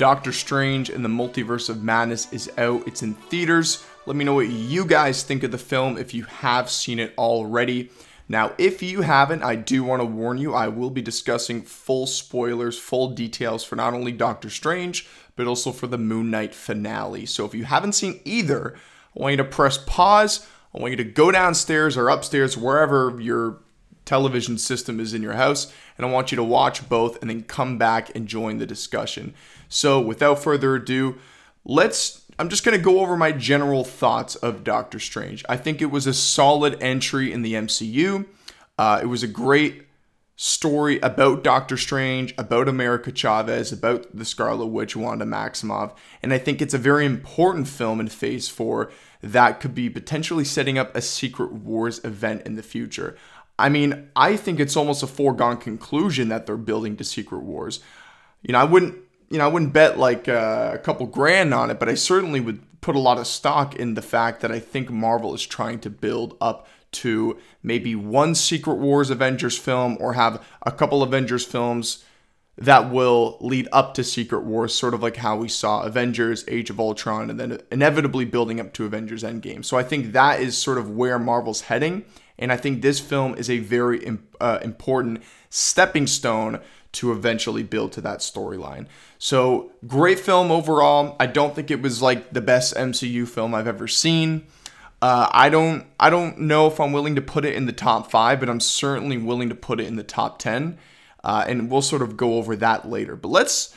Doctor Strange and the Multiverse of Madness is out. It's in theaters. Let me know what you guys think of the film if you have seen it already. Now, if you haven't, I do want to warn you, I will be discussing full spoilers, full details for not only Doctor Strange, but also for the Moon Knight finale. So if you haven't seen either, I want you to press pause. I want you to go downstairs or upstairs, wherever your television system is in your house, and I want you to watch both and then come back and join the discussion. So without further ado, let's I'm just going to go over my general thoughts of Doctor Strange. I think it was a solid entry in the MCU. Uh, it was a great story about Doctor Strange, about America Chavez, about the Scarlet Witch, Wanda Maximoff. And I think it's a very important film in Phase 4 that could be potentially setting up a Secret Wars event in the future. I mean, I think it's almost a foregone conclusion that they're building to Secret Wars. You know, I wouldn't you know, I wouldn't bet like uh, a couple grand on it, but I certainly would put a lot of stock in the fact that I think Marvel is trying to build up to maybe one Secret Wars Avengers film or have a couple Avengers films that will lead up to Secret Wars, sort of like how we saw Avengers Age of Ultron and then inevitably building up to Avengers Endgame. So I think that is sort of where Marvel's heading. And I think this film is a very uh, important stepping stone to eventually build to that storyline. So, great film overall. I don't think it was like the best MCU film I've ever seen. Uh, I don't I don't know if I'm willing to put it in the top five, but I'm certainly willing to put it in the top ten, uh, and we'll sort of go over that later. But let's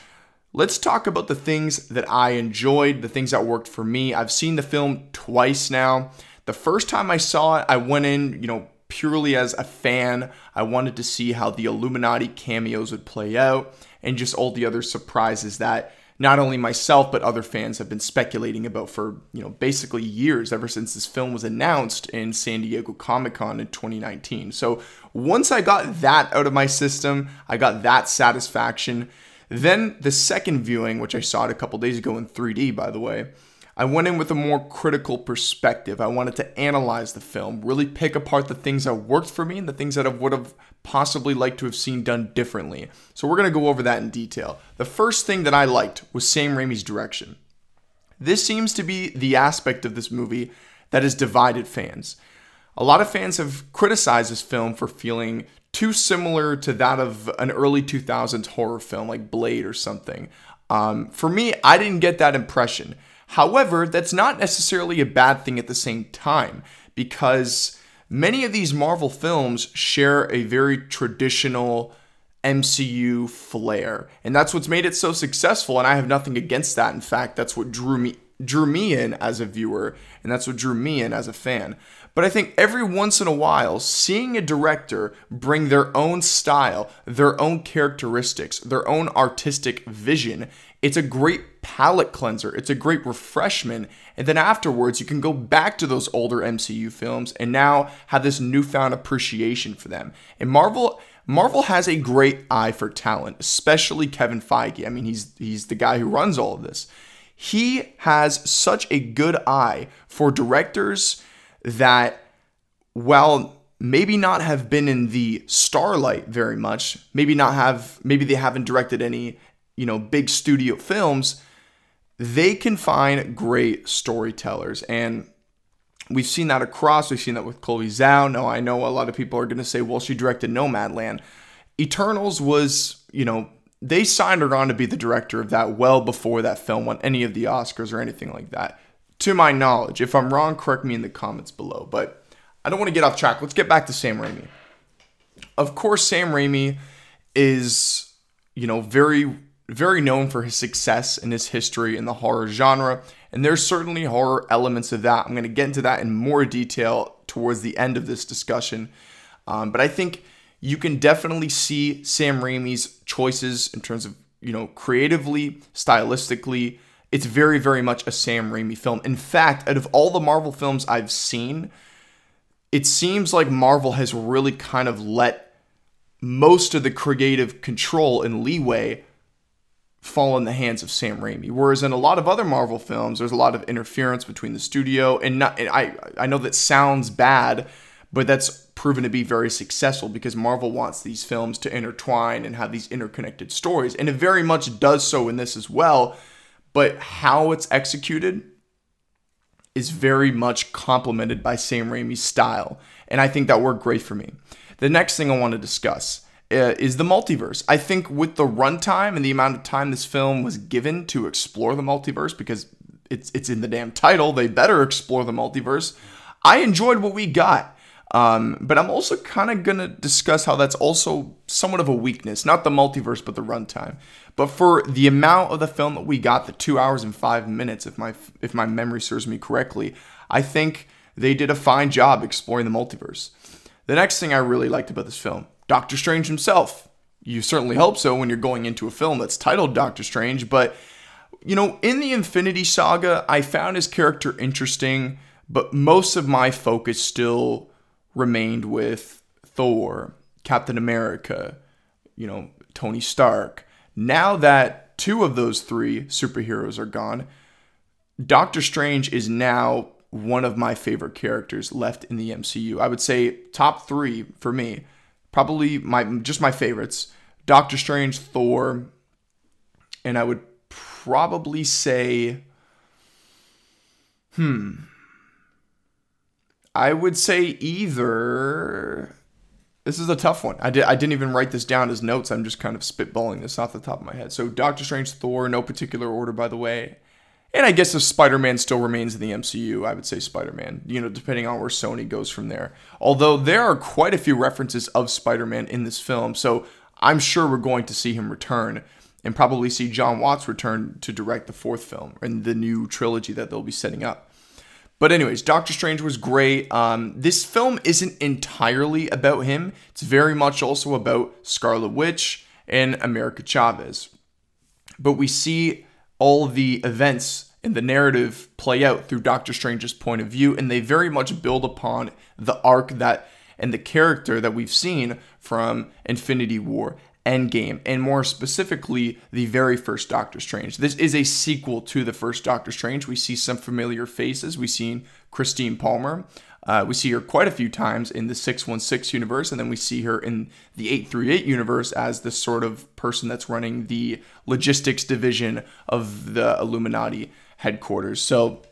let's talk about the things that I enjoyed, the things that worked for me. I've seen the film twice now. The first time I saw it, I went in, you know, purely as a fan. I wanted to see how the Illuminati cameos would play out and just all the other surprises that not only myself but other fans have been speculating about for, you know, basically years ever since this film was announced in San Diego Comic-Con in 2019. So, once I got that out of my system, I got that satisfaction. Then the second viewing, which I saw it a couple days ago in 3D by the way, I went in with a more critical perspective. I wanted to analyze the film, really pick apart the things that worked for me and the things that I would have possibly liked to have seen done differently. So we're going to go over that in detail. The first thing that I liked was Sam Raimi's direction. This seems to be the aspect of this movie that has divided fans. A lot of fans have criticized this film for feeling too similar to that of an early 2000s horror film like Blade or something. Um, for me, I didn't get that impression. However, that's not necessarily a bad thing at the same time because many of these Marvel films share a very traditional MCU flair. And that's what's made it so successful and I have nothing against that. In fact, that's what drew me drew me in as a viewer and that's what drew me in as a fan. But I think every once in a while, seeing a director bring their own style, their own characteristics, their own artistic vision it's a great palate cleanser. It's a great refreshment. And then afterwards, you can go back to those older MCU films and now have this newfound appreciation for them. And Marvel Marvel has a great eye for talent, especially Kevin Feige. I mean, he's he's the guy who runs all of this. He has such a good eye for directors that while maybe not have been in the starlight very much, maybe not have maybe they haven't directed any you know, big studio films, they can find great storytellers. And we've seen that across. We've seen that with Chloe Zhao. Now, I know a lot of people are going to say, well, she directed Nomadland. Eternals was, you know, they signed her on to be the director of that well before that film won any of the Oscars or anything like that. To my knowledge, if I'm wrong, correct me in the comments below. But I don't want to get off track. Let's get back to Sam Raimi. Of course, Sam Raimi is, you know, very very known for his success and his history in the horror genre, and there's certainly horror elements of that. I'm going to get into that in more detail towards the end of this discussion. Um, but I think you can definitely see Sam Raimi's choices in terms of, you know, creatively, stylistically. It's very, very much a Sam Raimi film. In fact, out of all the Marvel films I've seen, it seems like Marvel has really kind of let most of the creative control and leeway fall in the hands of Sam Raimi. Whereas in a lot of other Marvel films, there's a lot of interference between the studio and not. And I I know that sounds bad, but that's proven to be very successful because Marvel wants these films to intertwine and have these interconnected stories. And it very much does so in this as well. But how it's executed is very much complemented by Sam Raimi's style. And I think that worked great for me. The next thing I want to discuss uh, is the multiverse. I think with the runtime and the amount of time this film was given to explore the multiverse, because it's it's in the damn title, they better explore the multiverse. I enjoyed what we got. Um, but I'm also kind of going to discuss how that's also somewhat of a weakness, not the multiverse, but the runtime. But for the amount of the film that we got, the two hours and five minutes, if my if my memory serves me correctly, I think they did a fine job exploring the multiverse. The next thing I really liked about this film, Doctor Strange himself. You certainly hope so when you're going into a film that's titled Doctor Strange, but you know, in the Infinity Saga, I found his character interesting, but most of my focus still remained with Thor, Captain America, you know, Tony Stark. Now that two of those three superheroes are gone, Doctor Strange is now one of my favorite characters left in the MCU. I would say top 3 for me. Probably my just my favorites. Doctor Strange, Thor, and I would probably say hmm I would say either. This is a tough one. I, did, I didn't even write this down as notes. I'm just kind of spitballing this off the top of my head. So, Doctor Strange, Thor, no particular order, by the way. And I guess if Spider Man still remains in the MCU, I would say Spider Man, you know, depending on where Sony goes from there. Although there are quite a few references of Spider Man in this film, so I'm sure we're going to see him return and probably see Jon Watts return to direct the fourth film and the new trilogy that they'll be setting up. But anyways, Doctor Strange was great. Um, this film isn't entirely about him. It's very much also about Scarlet Witch and America Chavez. But we see all the events and the narrative play out through Doctor Strange's point of view, and they very much build upon the arc that and the character that we've seen from Infinity War Endgame, and more specifically, the very first Doctor Strange. This is a sequel to the first Doctor Strange. We see some familiar faces. We've seen Christine Palmer. Uh, we see her quite a few times in the 616 universe, and then we see her in the 838 universe as the sort of person that's running the logistics division of the Illuminati headquarters. So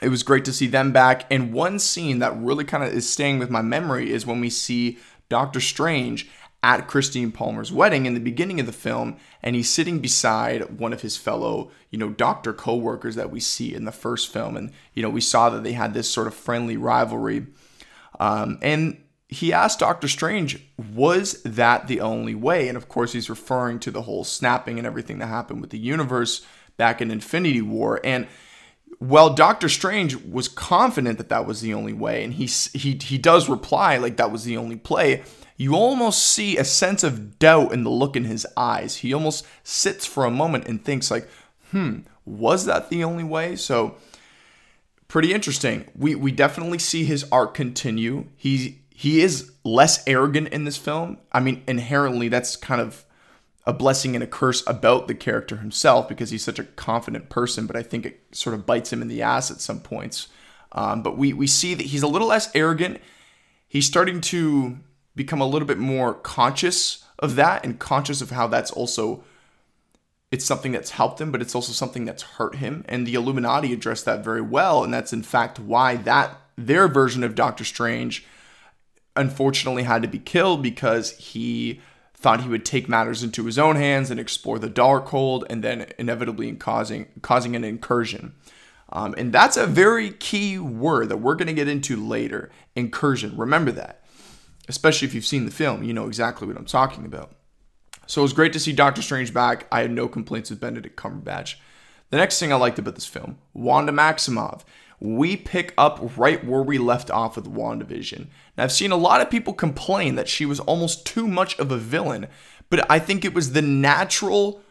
it was great to see them back. And one scene that really kind of is staying with my memory is when we see Doctor Strange at Christine Palmer's wedding in the beginning of the film, and he's sitting beside one of his fellow, you know, doctor co-workers that we see in the first film, and you know, we saw that they had this sort of friendly rivalry, um, and he asked Doctor Strange, "Was that the only way?" And of course, he's referring to the whole snapping and everything that happened with the universe back in Infinity War, and well, Doctor Strange was confident that that was the only way, and he he he does reply like that was the only play you almost see a sense of doubt in the look in his eyes. He almost sits for a moment and thinks like, "Hmm, was that the only way?" So pretty interesting. We we definitely see his arc continue. He he is less arrogant in this film. I mean, inherently that's kind of a blessing and a curse about the character himself because he's such a confident person, but I think it sort of bites him in the ass at some points. Um, but we we see that he's a little less arrogant. He's starting to become a little bit more conscious of that and conscious of how that's also it's something that's helped him, but it's also something that's hurt him. And the Illuminati addressed that very well, and that's in fact why that their version of Doctor Strange unfortunately had to be killed because he thought he would take matters into his own hands and explore the Darkhold, and then inevitably causing causing an incursion. Um, and that's a very key word that we're going to get into later. Incursion. Remember that especially if you've seen the film, you know exactly what I'm talking about. So it was great to see Doctor Strange back. I had no complaints with Benedict Cumberbatch. The next thing I liked about this film, Wanda Maximoff. We pick up right where we left off with WandaVision. Now, I've seen a lot of people complain that she was almost too much of a villain, but I think it was the natural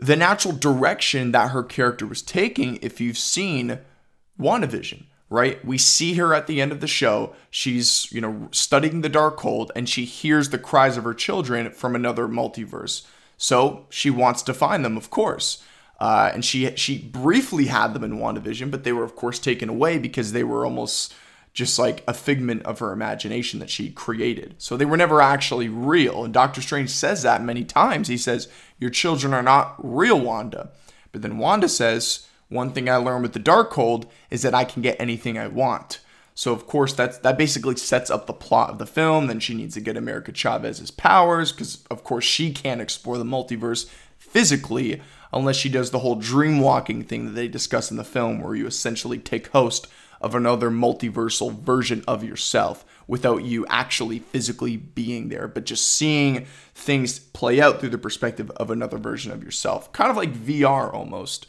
the natural direction that her character was taking if you've seen WandaVision right? We see her at the end of the show. She's, you know, studying the Darkhold and she hears the cries of her children from another multiverse. So she wants to find them, of course. Uh, and she she briefly had them in WandaVision, but they were of course taken away because they were almost just like a figment of her imagination that she created. So they were never actually real. And Doctor Strange says that many times. He says, Your children are not real, Wanda. But then Wanda says, One thing I learned with the Darkhold is that I can get anything I want. So of course that's that basically sets up the plot of the film. Then she needs to get America Chavez's powers because of course she can't explore the multiverse physically unless she does the whole dream walking thing that they discuss in the film, where you essentially take host of another multiversal version of yourself without you actually physically being there, but just seeing things play out through the perspective of another version of yourself. Kind of like VR almost.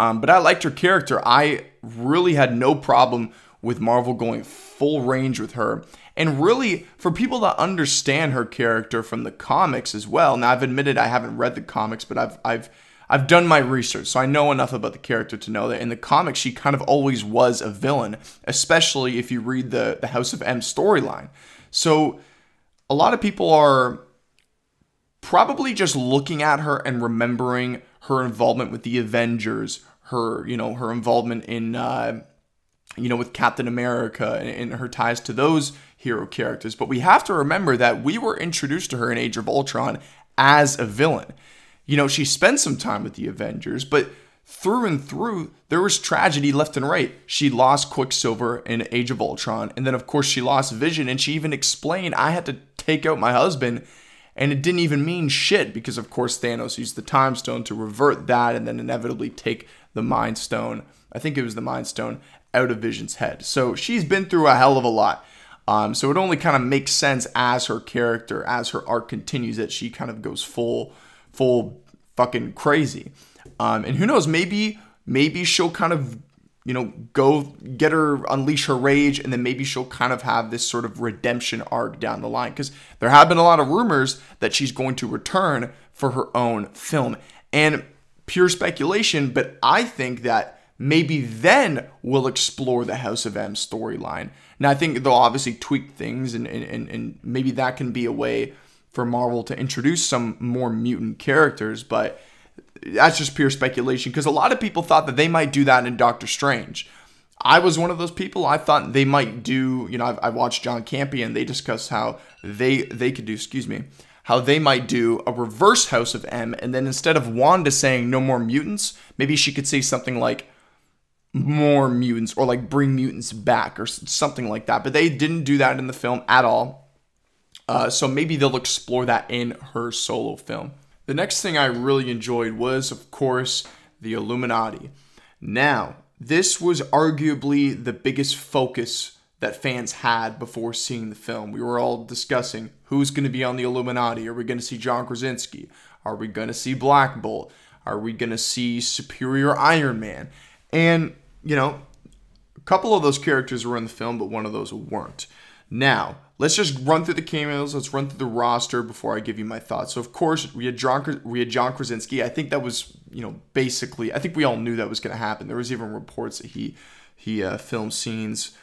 Um, but I liked her character. I really had no problem with Marvel going full range with her. And really, for people to understand her character from the comics as well. Now, I've admitted I haven't read the comics, but I've I've I've done my research, so I know enough about the character to know that in the comics she kind of always was a villain, especially if you read the the House of M storyline. So a lot of people are probably just looking at her and remembering her involvement with the Avengers, her you know her involvement in uh, you know, with Captain America and, her ties to those hero characters. But we have to remember that we were introduced to her in Age of Ultron as a villain. You know, she spent some time with the Avengers, but through and through, there was tragedy left and right. She lost Quicksilver in Age of Ultron, and then, of course, she lost Vision, and she even explained, I had to take out my husband, and it didn't even mean shit because, of course, Thanos used the Time Stone to revert that and then inevitably take the Mind Stone. I think it was the Mind Stone out of Vision's head. So she's been through a hell of a lot. Um, so it only kind of makes sense as her character, as her arc continues, that she kind of goes full, full fucking crazy. Um, and who knows, maybe, maybe she'll kind of, you know, go get her, unleash her rage, and then maybe she'll kind of have this sort of redemption arc down the line. Because there have been a lot of rumors that she's going to return for her own film. And pure speculation, but I think that maybe then we'll explore the House of M storyline. Now, I think they'll obviously tweak things, and, and, and maybe that can be a way for Marvel to introduce some more mutant characters, but that's just pure speculation because a lot of people thought that they might do that in Doctor Strange. I was one of those people. I thought they might do, you know, I've, I've watched John Campea. They discuss how they they could do, excuse me, how they might do a reverse House of M, and then instead of Wanda saying no more mutants, maybe she could say something like more mutants or like bring mutants back or something like that. But they didn't do that in the film at all. Uh, so maybe they'll explore that in her solo film. The next thing I really enjoyed was, of course, the Illuminati. Now, this was arguably the biggest focus that fans had before seeing the film. We were all discussing who's going to be on the Illuminati. Are we going to see John Krasinski? Are we going to see Black Bolt? Are we going to see Superior Iron Man? And you know, a couple of those characters were in the film, but one of those weren't. Now, let's just run through the cameos. Let's run through the roster before I give you my thoughts. So, of course, we had John, we had John Krasinski. I think that was, you know, basically, I think we all knew that was going to happen. There was even reports that he he uh, filmed scenes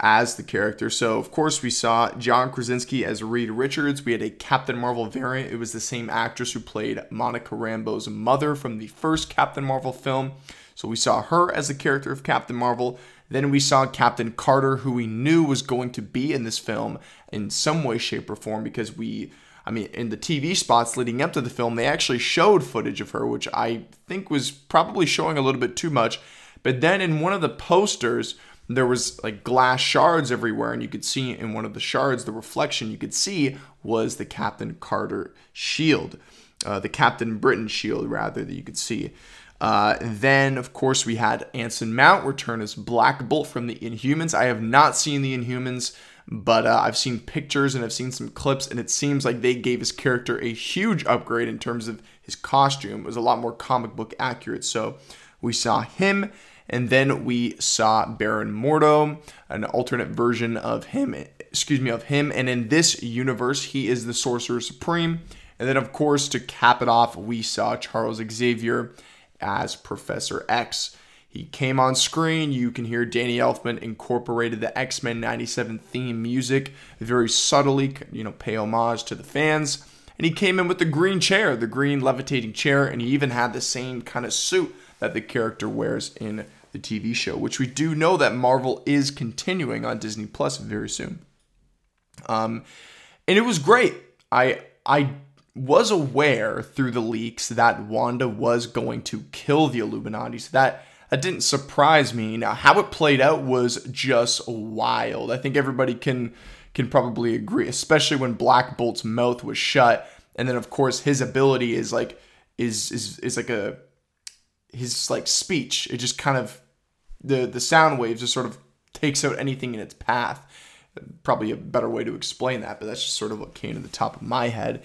as the character. So, of course, we saw John Krasinski as Reed Richards. We had a Captain Marvel variant. It was the same actress who played Monica Rambeau's mother from the first Captain Marvel film. So we saw her as the character of Captain Marvel. Then we saw Captain Carter, who we knew was going to be in this film in some way, shape, or form because we, I mean, in the TV spots leading up to the film, they actually showed footage of her, which I think was probably showing a little bit too much. But then in one of the posters, there was like glass shards everywhere, and you could see in one of the shards, the reflection you could see was the Captain Carter shield, uh, the Captain Britain shield, rather, that you could see. Uh, then, of course, we had Anson Mount return as Black Bolt from the Inhumans. I have not seen the Inhumans, but uh, I've seen pictures and I've seen some clips, and it seems like they gave his character a huge upgrade in terms of his costume. It was a lot more comic book accurate. So we saw him, and then we saw Baron Mordo, an alternate version of him. Excuse me, of him. And in this universe, he is the Sorcerer Supreme. And then, of course, to cap it off, we saw Charles Xavier as Professor X. He came on screen. You can hear Danny Elfman incorporated the X Men 97 theme music very subtly, you know, pay homage to the fans. And he came in with the green chair, the green levitating chair, and he even had the same kind of suit that the character wears in the TV show, which we do know that Marvel is continuing on Disney Plus very soon. Um, and it was great. I I was aware through the leaks that Wanda was going to kill the Illuminati. So that that didn't surprise me. Now, how it played out was just wild. I think everybody can can probably agree, especially when Black Bolt's mouth was shut, and then of course his ability is like is is is like a his like speech. It just kind of the the sound waves just sort of takes out anything in its path. Probably a better way to explain that, but that's just sort of what came to the top of my head.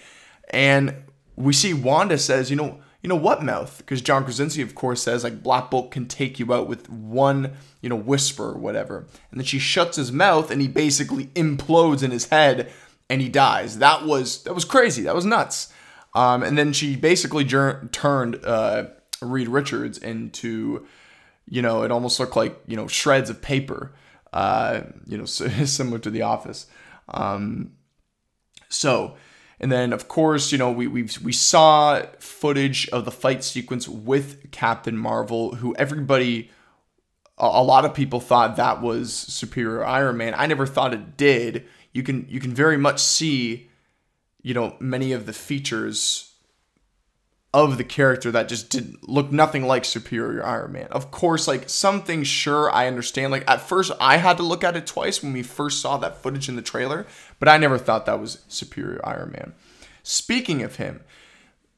And we see Wanda says, you know, you know what mouth? Because John Krasinski, of course, says like Black Bolt can take you out with one, you know, whisper or whatever. And then she shuts his mouth and he basically implodes in his head and he dies. That was that was crazy. That was nuts. Um, and then she basically turned uh, Reed Richards into, you know, it almost looked like you know shreds of paper. Uh, you know, similar to The Office. Um, so and then, of course, you know, we we we saw footage of the fight sequence with Captain Marvel, who everybody, a, a lot of people thought that was Superior Iron Man. I never thought it did. You can you can very much see, you know, many of the features of the character that just didn't look nothing like Superior Iron Man. Of course, like some things, sure, I understand. Like at first, I had to look at it twice when we first saw that footage in the trailer, but I never thought that was Superior Iron Man. Speaking of him,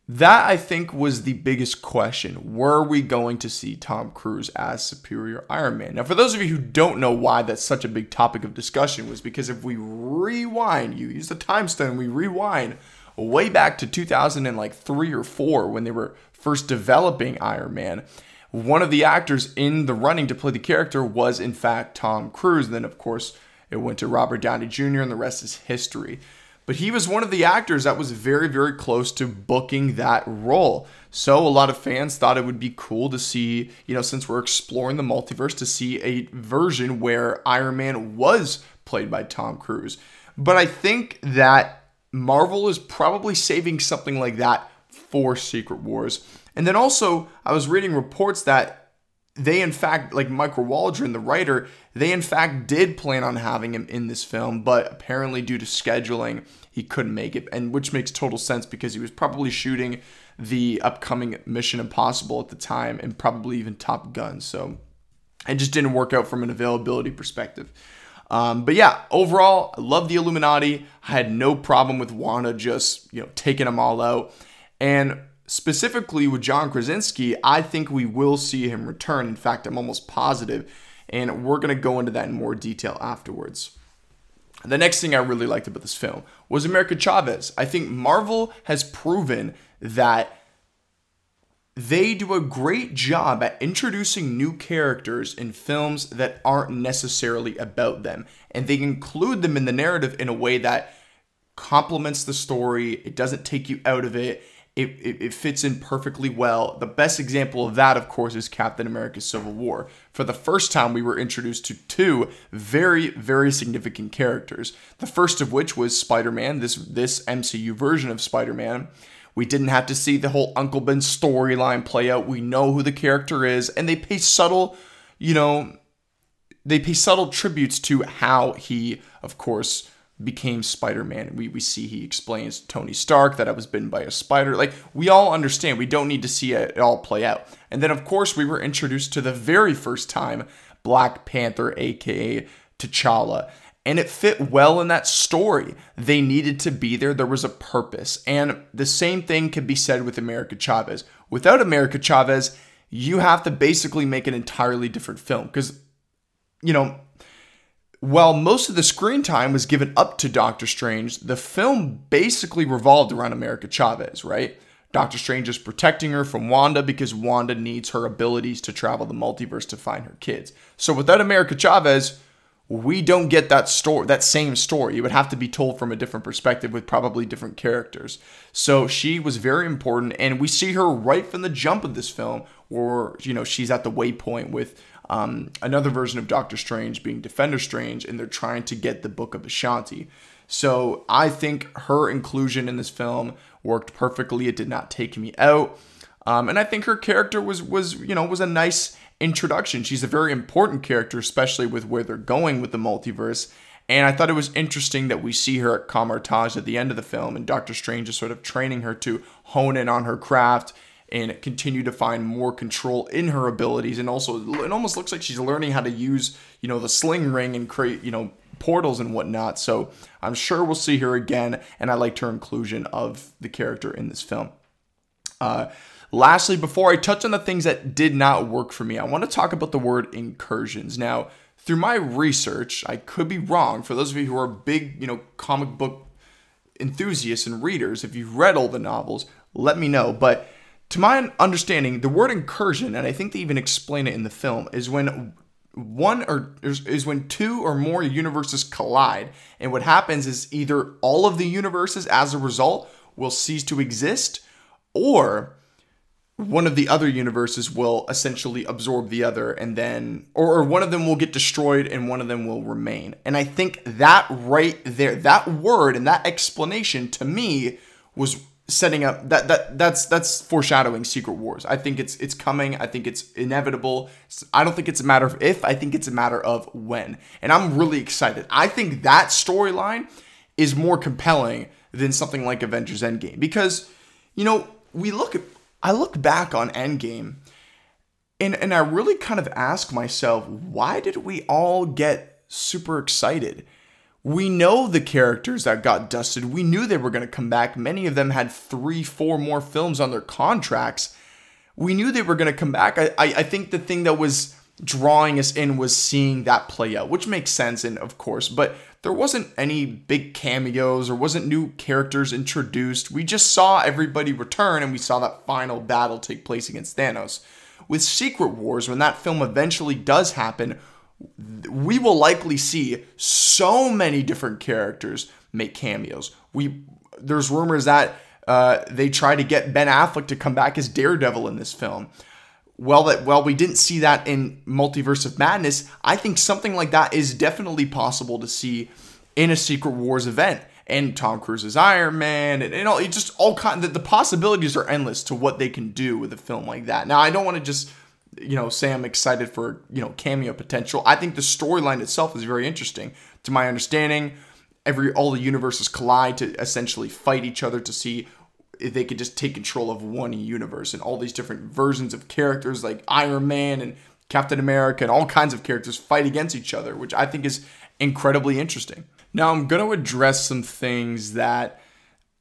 that I think was the biggest question. Were we going to see Tom Cruise as Superior Iron Man? Now, for those of you who don't know why that's such a big topic of discussion, was because if we rewind, you use the time stone, we rewind way back to 2003 or 4 when they were first developing Iron Man. One of the actors in the running to play the character was, in fact, Tom Cruise. Then, of course, it went to Robert Downey Jr., and the rest is history. But he was one of the actors that was very, very close to booking that role. So a lot of fans thought it would be cool to see, you know, since we're exploring the multiverse, to see a version where Iron Man was played by Tom Cruise. But I think that Marvel is probably saving something like that for Secret Wars. And then also, I was reading reports that they, in fact, like Michael Waldron, the writer, they in fact did plan on having him in this film, but apparently due to scheduling, he couldn't make it. And which makes total sense because he was probably shooting the upcoming Mission Impossible at the time and probably even Top Gun. So it just didn't work out from an availability perspective. Um, but yeah, overall, I love the Illuminati. I had no problem with Wanda just, you know, taking them all out. And specifically with John Krasinski, I think we will see him return. In fact, I'm almost positive. And we're going to go into that in more detail afterwards. The next thing I really liked about this film was America Chavez. I think Marvel has proven that they do a great job at introducing new characters in films that aren't necessarily about them. And they include them in the narrative in a way that complements the story, it doesn't take you out of it. It, it, it, fits in perfectly well. The best example of that, of course, is Captain America Civil War. For the first time, we were introduced to two very, very significant characters. The first of which was Spider Man, this, this MCU version of Spider Man we didn't have to see the whole Uncle Ben storyline play out. We know who the character is, and they pay subtle, you know, they pay subtle tributes to how he, of course, became Spider-Man. We we see he explains to Tony Stark that I was bitten by a spider. Like we all understand. We don't need to see it all play out. And then of course we were introduced to the very first time Black Panther, aka T'Challa and it fit well in that story. They needed to be there, there was a purpose. And the same thing could be said with America Chavez. Without America Chavez, you have to basically make an entirely different film because, you know, while most of the screen time was given up to Doctor Strange, the film basically revolved around America Chavez, right? Doctor Strange is protecting her from Wanda because Wanda needs her abilities to travel the multiverse to find her kids. So without America Chavez, we don't get that story that same story. It would have to be told from a different perspective with probably different characters. So she was very important and we see her right from the jump of this film where you know she's at the waypoint with um, another version of doctor strange being defender strange and they're trying to get the book of Vishanti. So i think her inclusion in this film worked perfectly. It did not take me out. Um, and i think her character was was you know was a nice introduction. She's a very important character, especially with where they're going with the multiverse. And I thought it was interesting that we see her at Kamar-Taj at the end of the film, and Doctor Strange is sort of training her to hone in on her craft and continue to find more control in her abilities. And also, it almost looks like she's learning how to use, you know, the sling ring and create, you know, portals and whatnot. So I'm sure we'll see her again, and I liked her inclusion of the character in this film. Uh, lastly, before I touch on the things that did not work for me, I want to talk about the word incursions. Now, through my research, I could be wrong. For those of you who are big, you know, comic book enthusiasts and readers, if you've read all the novels, let me know. But to my understanding, the word incursion, and I think they even explain it in the film, is when one or is when two or more universes collide. And what happens is either all of the universes as a result will cease to exist, or one of the other universes will essentially absorb the other and then or, or, one of them will get destroyed and one of them will remain. And i think that right there that word and that explanation to me was setting up that that that's that's foreshadowing secret wars. I think it's it's coming. I think it's inevitable. I don't think it's a matter of if. I think it's a matter of when. And i'm really excited. I think that storyline is more compelling than something like avengers endgame because you know we look at I look back on Endgame and and I really kind of ask myself, why did we all get super excited? We know the characters that got dusted. We knew they were going to come back. Many of them had three, four more films on their contracts. We knew they were going to come back. I, I, I think the thing that was drawing us in was seeing that play out, which makes sense, and of course, but there wasn't any big cameos or wasn't new characters introduced. We just saw everybody return and we saw that final battle take place against Thanos. With Secret Wars, when that film eventually does happen, we will likely see so many different characters make cameos. We there's rumors that uh, they try to get Ben Affleck to come back as Daredevil in this film well that well we didn't see that in multiverse of madness i think something like that is definitely possible to see in a secret wars event. And tom cruise's iron man and, and all it just all kind the, the possibilities are endless to what they can do with a film like that. Now i don't want to just you know say i'm excited for you know cameo potential. I think the storyline itself is very interesting. To my understanding every all the universes collide to essentially fight each other to see they could just take control of one universe and all these different versions of characters like Iron Man and Captain America and all kinds of characters fight against each other, which I think is incredibly interesting. Now, I'm going to address some things that,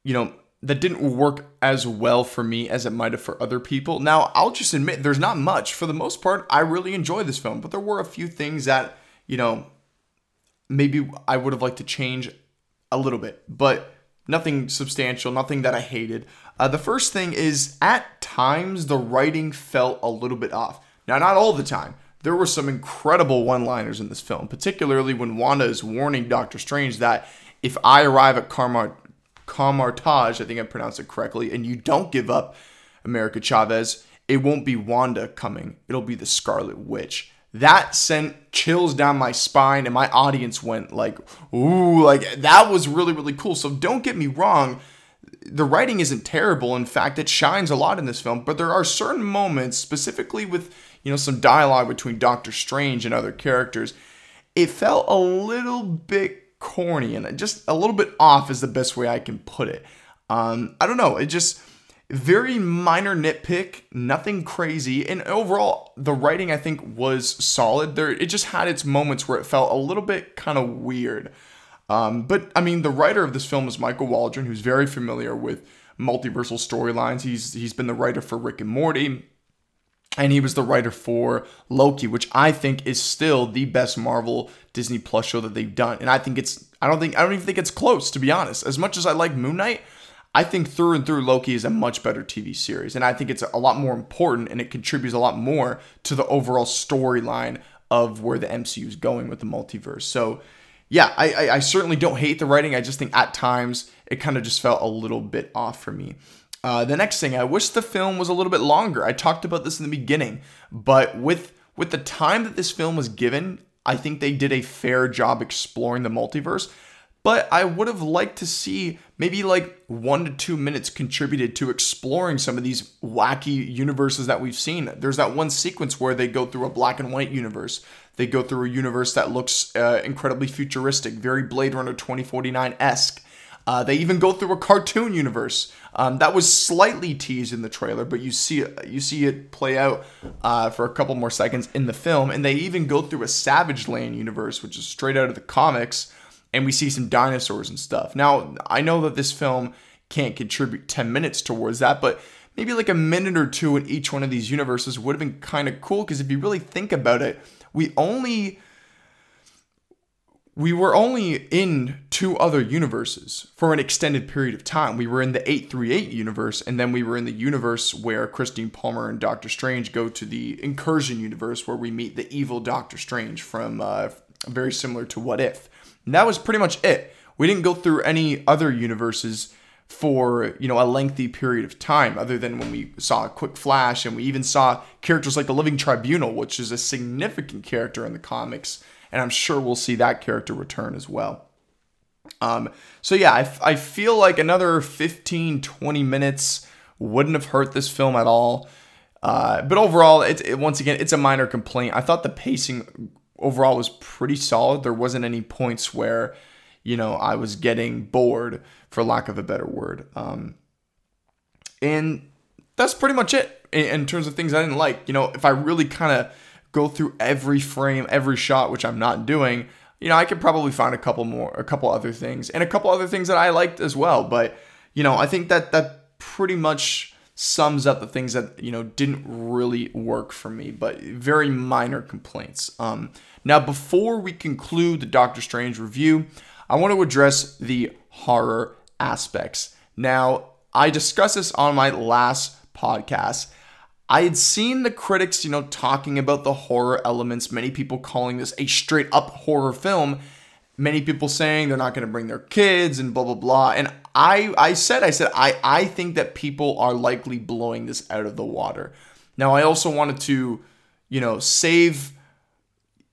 you know, that didn't work as well for me as it might have for other people. Now, I'll just admit there's not much. For the most part, I really enjoy this film, but there were a few things that, you know, maybe I would have liked to change a little bit. But Nothing substantial, nothing that I hated. Uh, the first thing is at times the writing felt a little bit off. Now, not all the time. There were some incredible one liners in this film, particularly when Wanda is warning Doctor Strange that if I arrive at Kamar-Taj, I think I pronounced it correctly, and you don't give up America Chavez, it won't be Wanda coming. It'll be the Scarlet Witch that sent chills down my spine and my audience went like ooh like that was really really cool. So don't get me wrong the writing isn't terrible. In fact it shines a lot in this film but there are certain moments specifically with you know some dialogue between doctor strange and other characters it felt a little bit corny and just a little bit off is the best way i can put it. Um, i don't know. It just very minor nitpick, nothing crazy, and overall the writing I think was solid. There, it just had its moments where it felt a little bit kind of weird. Um, but I mean, the writer of this film is Michael Waldron, who's very familiar with multiversal storylines. He's he's been the writer for Rick and Morty, and he was the writer for Loki, which I think is still the best Marvel Disney Plus show that they've done. And I think it's I don't think I don't even think it's close to be honest. As much as I like Moon Knight, I think through and through Loki is a much better TV series, and I think it's a lot more important and it contributes a lot more to the overall storyline of where the MCU is going with the multiverse. So, yeah, I, I, I certainly don't hate the writing. I just think at times it kind of just felt a little bit off for me. Uh, the next thing, I wish the film was a little bit longer. I talked about this in the beginning, but with with the time that this film was given, I think they did a fair job exploring the multiverse but I would have liked to see maybe like one to two minutes contributed to exploring some of these wacky universes that we've seen. There's that one sequence where they go through a black and white universe. They go through a universe that looks uh, incredibly futuristic, very Blade Runner 2049 esque. Uh, they even go through a cartoon universe um, that was slightly teased in the trailer, but you see it, you see it play out uh, for a couple more seconds in the film, and they even go through a Savage Land universe, which is straight out of the comics, and we see some dinosaurs and stuff. Now, I know that this film can't contribute 10 minutes towards that, but maybe like a minute or two in each one of these universes would have been kind of cool because if you really think about it, we only we were only in two other universes for an extended period of time. We were in the 838 universe, and then we were in the universe where Christine Palmer and Doctor Strange go to the Incursion universe, where we meet the evil Doctor Strange from uh, very similar to What If. And that was pretty much it. We didn't go through any other universes for you know a lengthy period of time other than when we saw a quick flash and we even saw characters like the living tribunal which is a significant character in the comics. And i'm sure we'll see that character return as well. Um, so yeah I, I feel like another 15 20 minutes wouldn't have hurt this film at all. Uh, but overall it, it once again it's a minor complaint. I thought the pacing overall was pretty solid. There wasn't any points where, you know, I was getting bored, for lack of a better word. Um, and that's pretty much it in, in terms of things I didn't like. You know, if I really kind of go through every frame, every shot, which I'm not doing, you know, I could probably find a couple more, a couple other things, and a couple other things that I liked as well. But you know, I think that that pretty much sums up the things that you know didn't really work for me, but very minor complaints. Um, now, before we conclude the Doctor Strange review, I want to address the horror aspects. Now, I discussed this on my last podcast. I had seen the critics, you know, talking about the horror elements, many people calling this a straight up horror film, many people saying they're not going to bring their kids and blah blah blah. And I I said I said I I think that people are likely blowing this out of the water. Now, I also wanted to, you know, save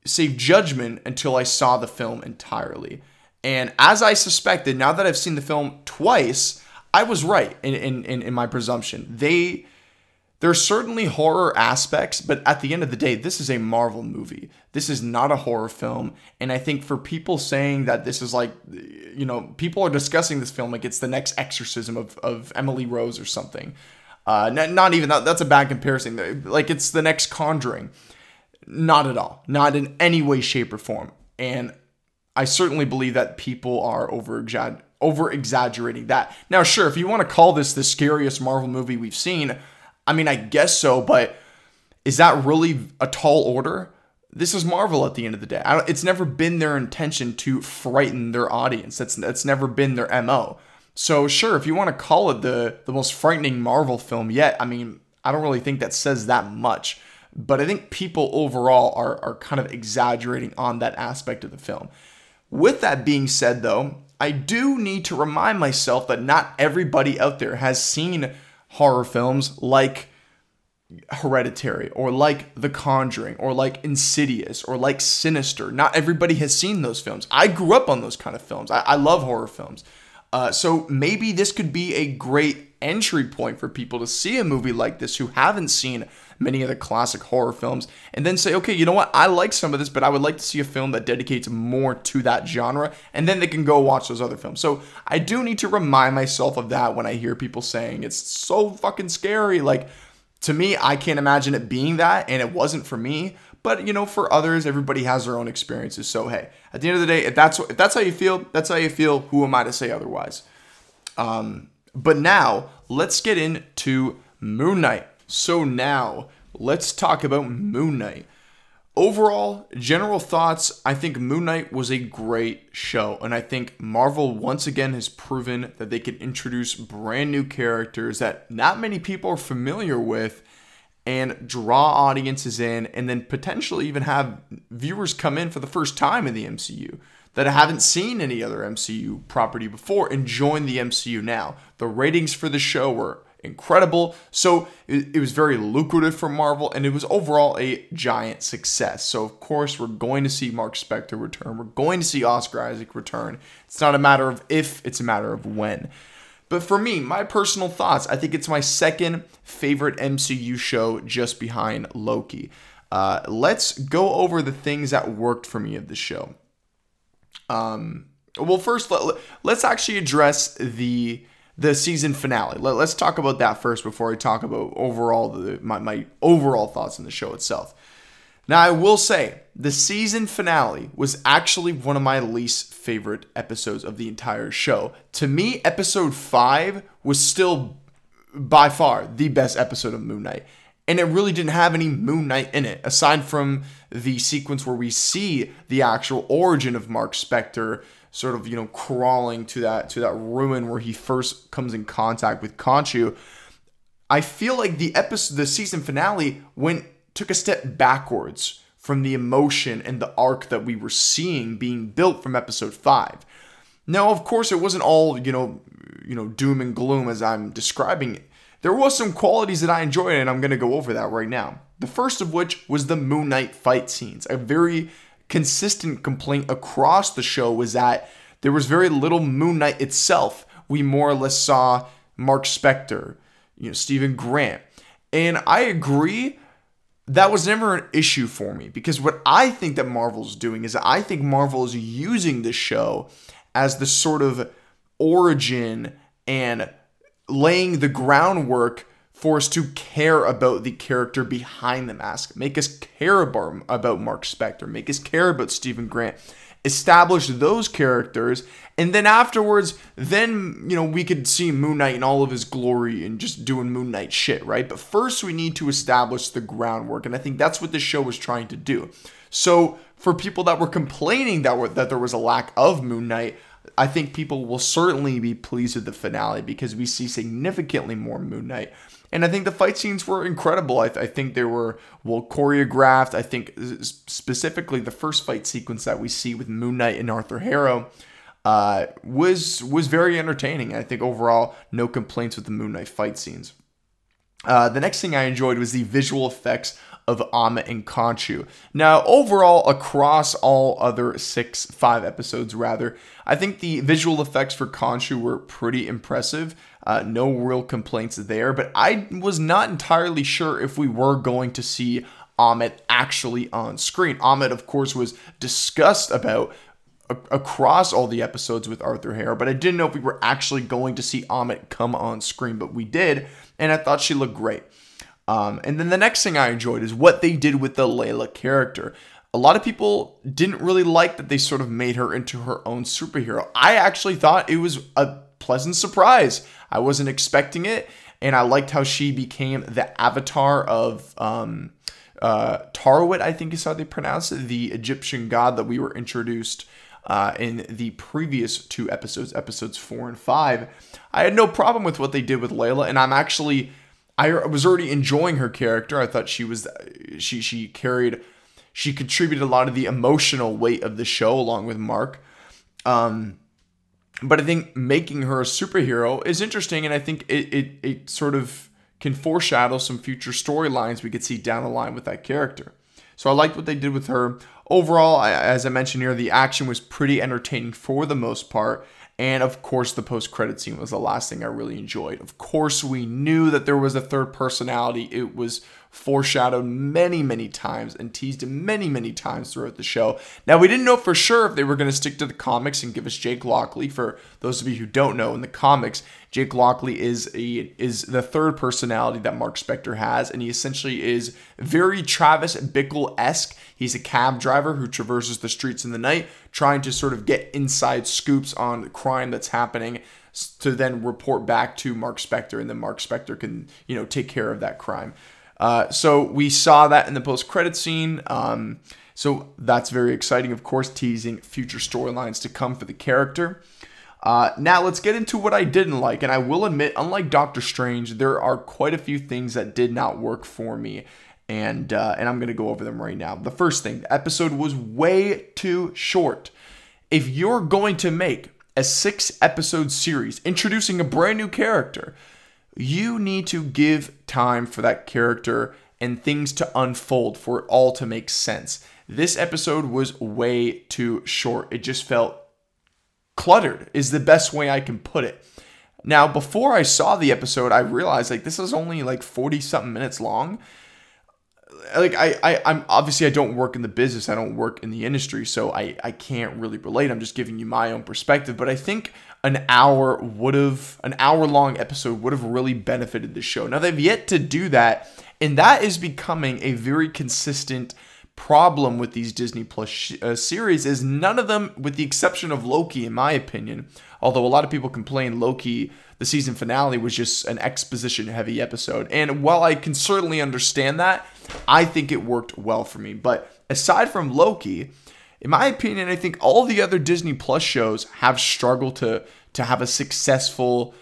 save judgment until I saw the film entirely. And as I suspected, now that I've seen the film twice, I was right in, in, in, my presumption. They there's certainly horror aspects, but at the end of the day, this is a Marvel movie. This is not a horror film. And I think for people saying that this is like, you know, people are discussing this film like it's the next exorcism of, of Emily Rose or something. Uh, not, not even that, that's a bad comparison. Like it's the next Conjuring. Not at all. Not in any way, shape, or form. And I certainly believe that people are over over exaggerating that. Now, sure, if you want to call this the scariest Marvel movie we've seen, I mean, I guess so, but is that really a tall order? This is Marvel at the end of the day. it's never been their intention to frighten their audience. That's that's never been their MO. So sure, if you want to call it the the most frightening Marvel film yet, I mean, I don't really think that says that much. But I think people overall are, are kind of exaggerating on that aspect of the film. With that being said, though, I do need to remind myself that not everybody out there has seen horror films like Hereditary or like The Conjuring or like Insidious or like Sinister. Not everybody has seen those films. I grew up on those kind of films. I, I love horror films. Uh, so maybe this could be a great entry point for people to see a movie like this who haven't seen many of the classic horror films and then say, okay, you know what? I like some of this, but I would like to see a film that dedicates more to that genre. And then they can go watch those other films. So I do need to remind myself of that when I hear people saying it's so fucking scary. Like, to me, I can't imagine it being that, and it wasn't for me. But you know, for others, everybody has their own experiences. So hey, at the end of the day, if that's if that's how you feel, that's how you feel. Who am I to say otherwise? Um, but now let's get into Moon Knight. So now let's talk about Moon Knight. Overall, general thoughts I think Moon Knight was a great show, and I think Marvel once again has proven that they can introduce brand new characters that not many people are familiar with and draw audiences in, and then potentially even have viewers come in for the first time in the MCU that haven't seen any other MCU property before and join the MCU now. The ratings for the show were incredible. So it, it was very lucrative for Marvel, and it was overall a giant success. So, of course, we're going to see Mark Spector return. We're going to see Oscar Isaac return. It's not a matter of if, it's a matter of when. But for me, my personal thoughts, I think it's my second favorite MCU show just behind Loki. Uh, let's go over the things that worked for me of the show. Um, well, first, let, let's actually address the the season finale. Let, us talk about that first before I talk about overall the, my, my overall thoughts on the show itself. Now, I will say the season finale was actually one of my least favorite episodes of the entire show. To me, episode five was still by far the best episode of Moon Knight. And it really didn't have any Moon Knight in it, aside from the sequence where we see the actual origin of Mark Spector sort of, you know, crawling to that to that ruin where he first comes in contact with Khonshu. I feel like the episode the season finale went took a step backwards from the emotion and the arc that we were seeing being built from episode 5. Now, of course, it wasn't all, you know, you know, doom and gloom as I'm describing it. There was some qualities that I enjoyed and I'm going to go over that right now. The first of which was the Moon Knight fight scenes. A very consistent complaint across the show was that there was very little Moon Knight itself. We more or less saw Marc Spector, you know, Steven Grant. And I agree that was never an issue for me because what I think that Marvel's doing is I think Marvel is using the show as the sort of origin and laying the groundwork for us to care about the character behind the mask, make us care about, Marc Spector, make us care about Steven Grant, establish those characters, and then afterwards, then you know we could see Moon Knight in all of his glory and just doing Moon Knight shit, right? But first, we need to establish the groundwork, and I think that's what the show was trying to do. So, for people that were complaining that were, that there was a lack of Moon Knight, I think people will certainly be pleased with the finale because we see significantly more Moon Knight. And I think the fight scenes were incredible. I, th- I, think they were well choreographed. I think specifically the first fight sequence that we see with Moon Knight and Arthur Harrow uh, was was very entertaining. I think overall, no complaints with the Moon Knight fight scenes. Uh, the next thing I enjoyed was the visual effects of Ammit and Khonshu. Now, overall, across all other six, five episodes rather, I think the visual effects for Khonshu were pretty impressive. Uh, no real complaints there, but I was not entirely sure if we were going to see Ammit actually on screen. Ammit, of course, was discussed about across all the episodes with Arthur Harrow, but I didn't know if we were actually going to see Ammit come on screen, but we did, and I thought she looked great. Um, and then the next thing I enjoyed is what they did with the Layla character. A lot of people didn't really like that they sort of made her into her own superhero. I actually thought it was a pleasant surprise. I wasn't expecting it, and I liked how she became the avatar of um, uh, Taweret, I think is how they pronounce it, the Egyptian god that we were introduced uh, in the previous two episodes, episodes four and five. I had no problem with what they did with Layla, and I'm actually I was already enjoying her character. I thought she was she she carried she contributed a lot of the emotional weight of the show along with Marc. Um, but I think making her a superhero is interesting, and I think it, it, it sort of can foreshadow some future storylines we could see down the line with that character. So I liked what they did with her. Overall, as I mentioned here, the action was pretty entertaining for the most part. And of course, the post credit scene was the last thing I really enjoyed. Of course, we knew that there was a third personality. It was foreshadowed many, many times and teased many, many times throughout the show. Now, we didn't know for sure if they were going to stick to the comics and give us Jake Lockley. For those of you who don't know, in the comics, Jake Lockley is a is the third personality that Marc Spector has, and he essentially is very Travis Bickle esque. He's a cab driver who traverses the streets in the night, trying to sort of get inside scoops on the crime that's happening to then report back to Marc Spector, and then Marc Spector can you know take care of that crime. Uh, so we saw that in the post credit scene. Um, so that's very exciting, of course, teasing future storylines to come for the character. Uh, now let's get into what I didn't like, and I will admit, unlike Doctor Strange, there are quite a few things that did not work for me, and uh, and I'm gonna go over them right now. The first thing, the episode was way too short. If you're going to make a six episode series introducing a brand new character, you need to give time for that character and things to unfold for it all to make sense. This episode was way too short. It just felt cluttered, is the best way I can put it. Now, before I saw the episode, I realized like this is only like 40 something minutes long. Like I, I I'm obviously I don't work in the business, I don't work in the industry, so I, I can't really relate. I'm just giving you my own perspective. But I think an hour would have an hour long episode would have really benefited the show. Now they've yet to do that, and that is becoming a very consistent problem with these Disney Plus sh- uh, series is none of them, with the exception of Loki, in my opinion, although a lot of people complain Loki, the season finale, was just an exposition heavy episode. And while I can certainly understand that, I think it worked well for me. But aside from Loki, in my opinion, I think all the other Disney Plus shows have struggled to to have a successful,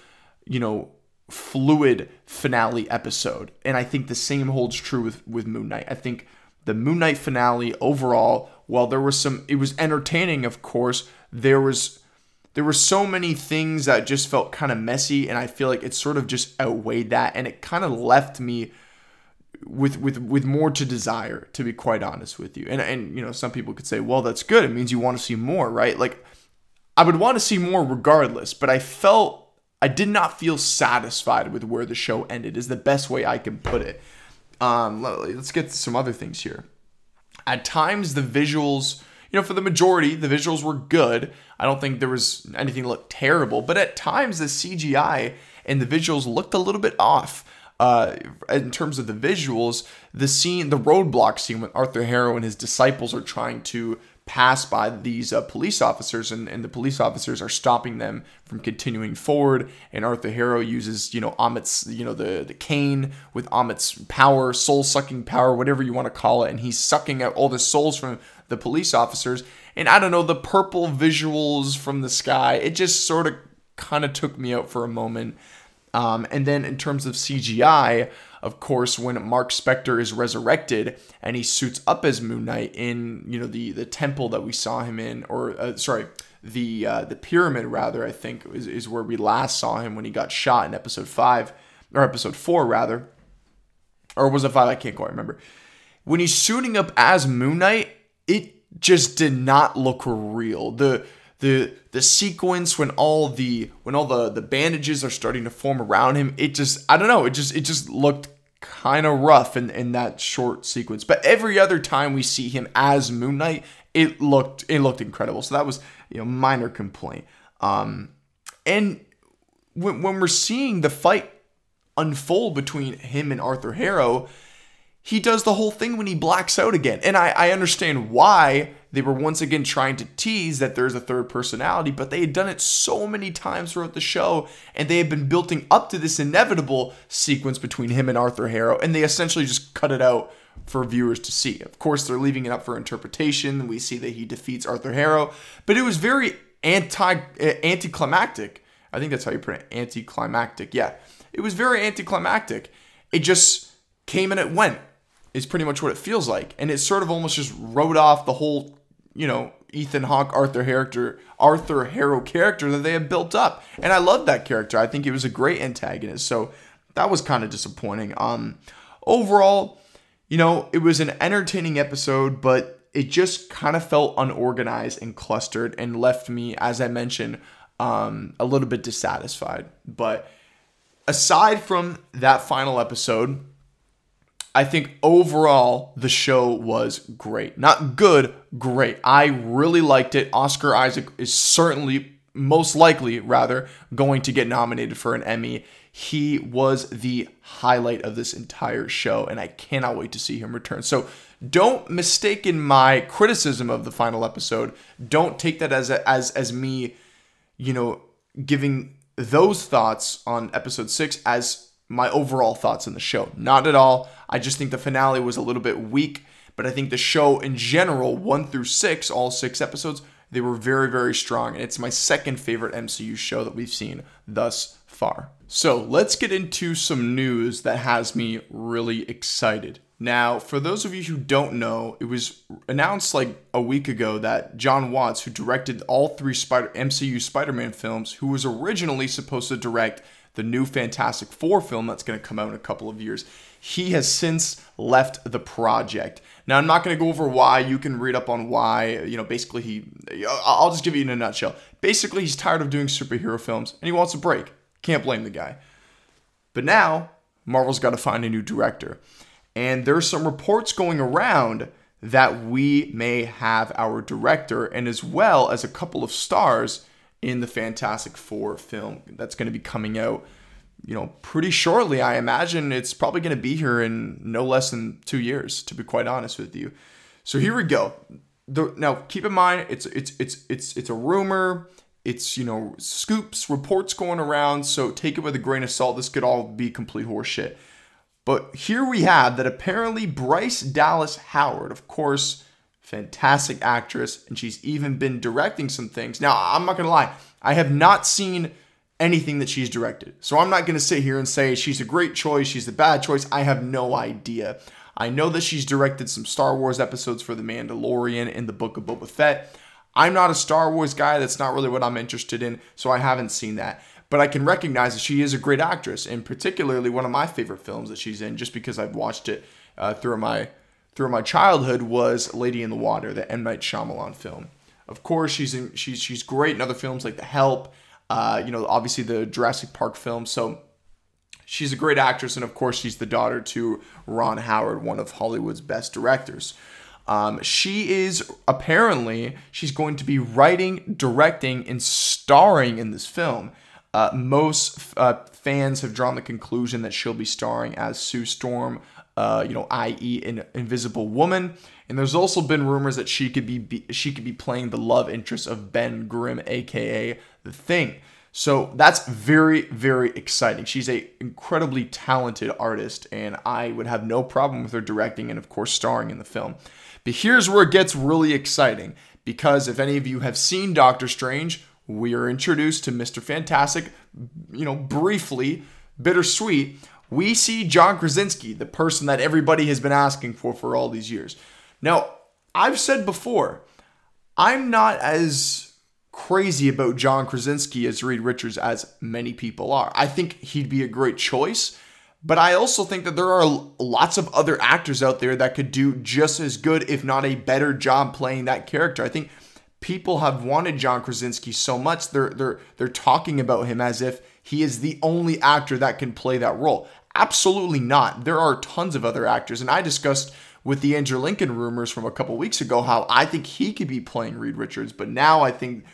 you know, fluid finale episode. And I think the same holds true with with Moon Knight. I think the Moon Knight finale overall, while there was some it was entertaining, of course, there was there were so many things that just felt kind of messy and I feel like it sort of just outweighed that and it kind of left me with with with more to desire to be quite honest with you. And and you know some people could say well that's good. It means you want to see more right? Like i would want to see more regardless but i felt i did not feel satisfied with where the show ended is the best way i can put it. Um let's get to some other things here. At times the visuals you know for the majority the visuals were good. I don't think there was anything that looked terrible but at times the cgi and the visuals looked a little bit off uh, in terms of the visuals, the scene, the roadblock scene when Arthur Harrow and his disciples are trying to pass by these uh, police officers, and, and the police officers are stopping them from continuing forward. And Arthur Harrow uses, you know, Ammit's, you know, the the cane with Ammit's power, soul sucking power, whatever you want to call it, and he's sucking out all the souls from the police officers. And I don't know, the purple visuals from the sky, it just sort of kind of took me out for a moment. Um, and then in terms of CGI, of course, when Marc Spector is resurrected and he suits up as Moon Knight in you know the the temple that we saw him in, or uh, sorry, the uh, the pyramid rather, I think is, is where we last saw him when he got shot in episode five or episode four rather, or was it five? I can't quite remember. When he's suiting up as Moon Knight, it just did not look real. The the the sequence when all the when all the the bandages are starting to form around him it just i don't know it just it just looked kind of rough in in that short sequence. But every other time we see him as moon knight it looked it looked incredible. So that was you know minor complaint. Um and when, when we're seeing the fight unfold between him and arthur harrow he does the whole thing when he blacks out again. And I, I understand why they were once again trying to tease that there's a third personality, but they had done it so many times throughout the show, and they had been building up to this inevitable sequence between him and Arthur Harrow, and they essentially just cut it out for viewers to see. Of course, they're leaving it up for interpretation. We see that he defeats Arthur Harrow, but it was very anti eh, anticlimactic. I think that's how you put it, anticlimactic. Yeah, it was very anticlimactic. It just came and it went is pretty much what it feels like. And it sort of almost just wrote off the whole, you know, Ethan Hawke, Arthur character, Arthur Harrow character that they had built up. And I love that character. I think he was a great antagonist. So that was kind of disappointing. Um overall, you know, it was an entertaining episode, but it just kind of felt unorganized and clustered and left me, as I mentioned, um, a little bit dissatisfied. But aside from that final episode, I think overall the show was great. Not good, great. I really liked it. Oscar Isaac is certainly, most likely, rather, going to get nominated for an Emmy. He was the highlight of this entire show, and I cannot wait to see him return. So don't mistake in my criticism of the final episode. Don't take that as a, as as me, you know, giving those thoughts on episode six as my overall thoughts on the show. Not at all. I just think the finale was a little bit weak, but I think the show in general, one through six, all six episodes, they were very, very strong. And it's my second favorite MCU show that we've seen thus far. So let's get into some news that has me really excited. Now, for those of you who don't know, it was announced like a week ago that Jon Watts, who directed all three Spider- MCU Spider Man films, who was originally supposed to direct the new Fantastic Four film that's going to come out in a couple of years. He has since left the project. Now, I'm not going to go over why. You can read up on why. You know, basically, he. I'll just give you in a nutshell. Basically, he's tired of doing superhero films and he wants a break. Can't blame the guy. But now, Marvel's got to find a new director. And there's some reports going around that we may have our director and as well as a couple of stars in the Fantastic Four film that's going to be coming out, you know, pretty shortly. I imagine it's probably going to be here in no less than two years, to be quite honest with you. So here we go. The, now, keep in mind, it's it's it's it's it's a rumor. It's you know scoops, reports going around. So take it with a grain of salt. This could all be complete horseshit. But here we have that apparently Bryce Dallas Howard, of course, fantastic actress, and she's even been directing some things. Now, I'm not gonna lie, I have not seen anything that she's directed. So I'm not gonna sit here and say she's a great choice, she's a bad choice. I have no idea. I know that she's directed some Star Wars episodes for The Mandalorian and the Book of Boba Fett. I'm not a Star Wars guy, that's not really what I'm interested in, so I haven't seen that. But I can recognize that she is a great actress, and particularly one of my favorite films that she's in, just because I've watched it uh, through my through my childhood was Lady in the Water, the M Night Shyamalan film. Of course, she's in, she's she's great in other films like The Help, uh, you know, obviously the Jurassic Park film. So she's a great actress, and of course, she's the daughter to Ron Howard, one of Hollywood's best directors. Um, she is apparently she's going to be writing, directing, and starring in this film. Uh, most uh, fans have drawn the conclusion that she'll be starring as Sue Storm, uh, you know, i.e., an Invisible Woman. And there's also been rumors that she could be, be she could be playing the love interest of Ben Grimm, aka the Thing. So that's very, very exciting. She's a incredibly talented artist, and I would have no problem with her directing and, of course, starring in the film. But here's where it gets really exciting because if any of you have seen Doctor Strange, we are introduced to Mr. Fantastic, you know, briefly, bittersweet we see John Krasinski, the person that everybody has been asking for for all these years. Now, I've said before, I'm not as crazy about John Krasinski as Reed Richards as many people are. I think he'd be a great choice, but I also think that there are lots of other actors out there that could do just as good, if not a better job playing that character. I think people have wanted John Krasinski so much they're they're they're talking about him as if he is the only actor that can play that role. Absolutely not. There are tons of other actors, and I discussed with the Andrew Lincoln rumors from a couple weeks ago how I think he could be playing Reed Richards, but now I think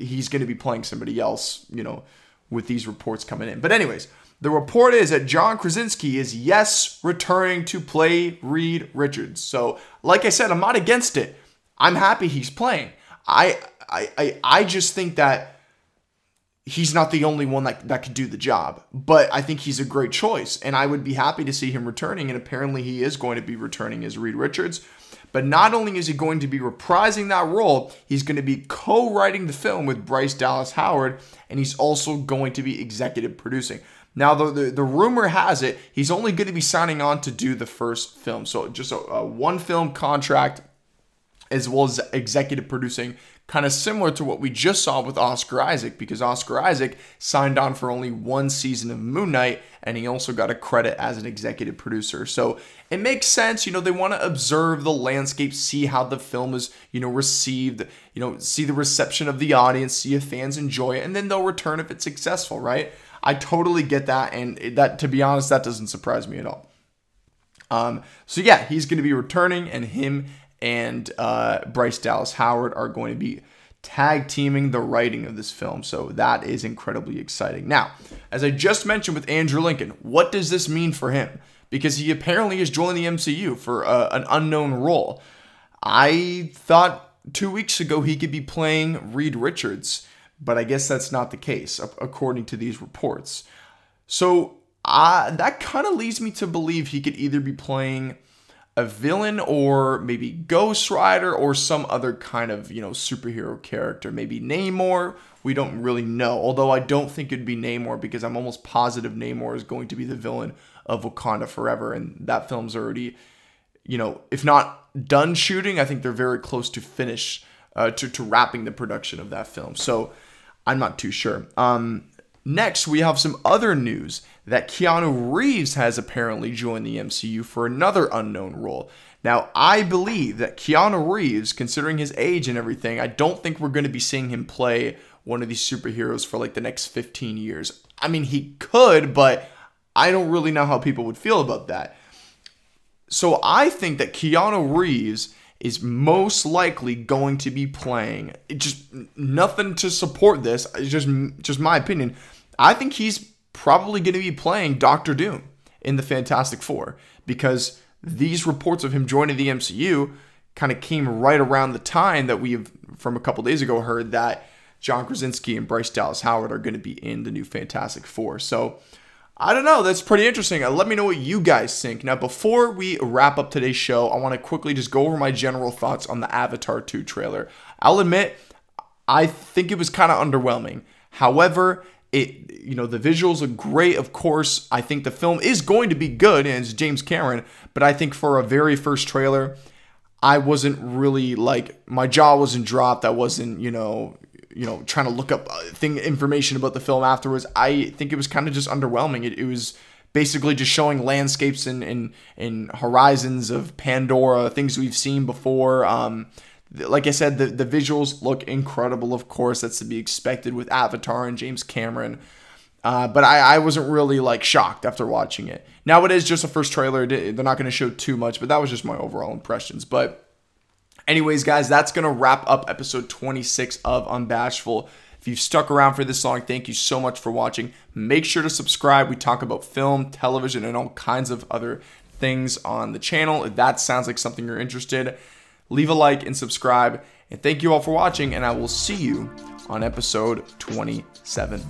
he's going to be playing somebody else, you know, with these reports coming in. But anyways, the report is that John Krasinski is yes returning to play Reed Richards. So, like I said, I'm not against it. I'm happy he's playing. I I I, I just think that he's not the only one that, that could do the job. But I think he's a great choice, and I would be happy to see him returning. And apparently, he is going to be returning as Reed Richards. But not only is he going to be reprising that role, he's going to be co writing the film with Bryce Dallas Howard, and he's also going to be executive producing. Now, the, the, the, rumor has it he's only going to be signing on to do the first film. So, just a, a one film contract as well as executive producing kind of similar to what we just saw with Oscar Isaac, because Oscar Isaac signed on for only one season of Moon Knight, and he also got a credit as an executive producer. So it makes sense, you know, they want to observe the landscape, see how the film is, you know, received, you know, see the reception of the audience, see if fans enjoy it, and then they'll return if it's successful, right? I totally get that, and that, to be honest, that doesn't surprise me at all. Um, so yeah, he's going to be returning, and him and uh, Bryce Dallas Howard are going to be tag teaming the writing of this film. So that is incredibly exciting. Now, as I just mentioned with Andrew Lincoln, what does this mean for him? Because he apparently is joining the MCU for uh, an unknown role. I thought two weeks ago he could be playing Reed Richards, but I guess that's not the case, according to these reports. So uh, that kind of leads me to believe he could either be playing a villain or maybe Ghost Rider or some other kind of, you know, superhero character. Maybe Namor. We don't really know. Although I don't think it'd be Namor because I'm almost positive Namor is going to be the villain of Wakanda Forever. And that film's already, you know, if not done shooting, I think they're very close to finish, uh, to, to wrapping the production of that film. So I'm not too sure. Um, Next, we have some other news that Keanu Reeves has apparently joined the MCU for another unknown role. Now, I believe that Keanu Reeves, considering his age and everything, I don't think we're going to be seeing him play one of these superheroes for like the next 15 years. I mean, he could, but I don't really know how people would feel about that. So I think that Keanu Reeves is most likely going to be playing. It just nothing to support this. It's just just my opinion. I think he's probably going to be playing Doctor Doom in the Fantastic Four because these reports of him joining the MCU kind of came right around the time that we've from a couple days ago heard that John Krasinski and Bryce Dallas Howard are going to be in the new Fantastic Four. So I don't know. That's pretty interesting. Uh, let me know what you guys think. Now, before we wrap up today's show, I want to quickly just go over my general thoughts on the Avatar 2 trailer. I'll admit, I think it was kind of underwhelming. However, it you know the visuals are great of course. I think the film is going to be good and it's james cameron but i think for a very first trailer i wasn't really like my jaw wasn't dropped. I wasn't you know you know trying to look up uh, thing information about the film afterwards. I think it was kind of just underwhelming. It, it was basically just showing landscapes and, and, and horizons of pandora things we've seen before. Um, like I said, the, the visuals look incredible, of course. That's to be expected with Avatar and James Cameron. Uh, but I, I wasn't really like shocked after watching it. Now it is just a first trailer. They're not going to show too much, but that was just my overall impressions. But, anyways, guys, that's going to wrap up episode 26 of Unbashful. If you've stuck around for this long, thank you so much for watching. Make sure to subscribe. We talk about film, television, and all kinds of other things on the channel. If that sounds like something you're interested leave a like and subscribe. And thank you all for watching, and I will see you on episode 27.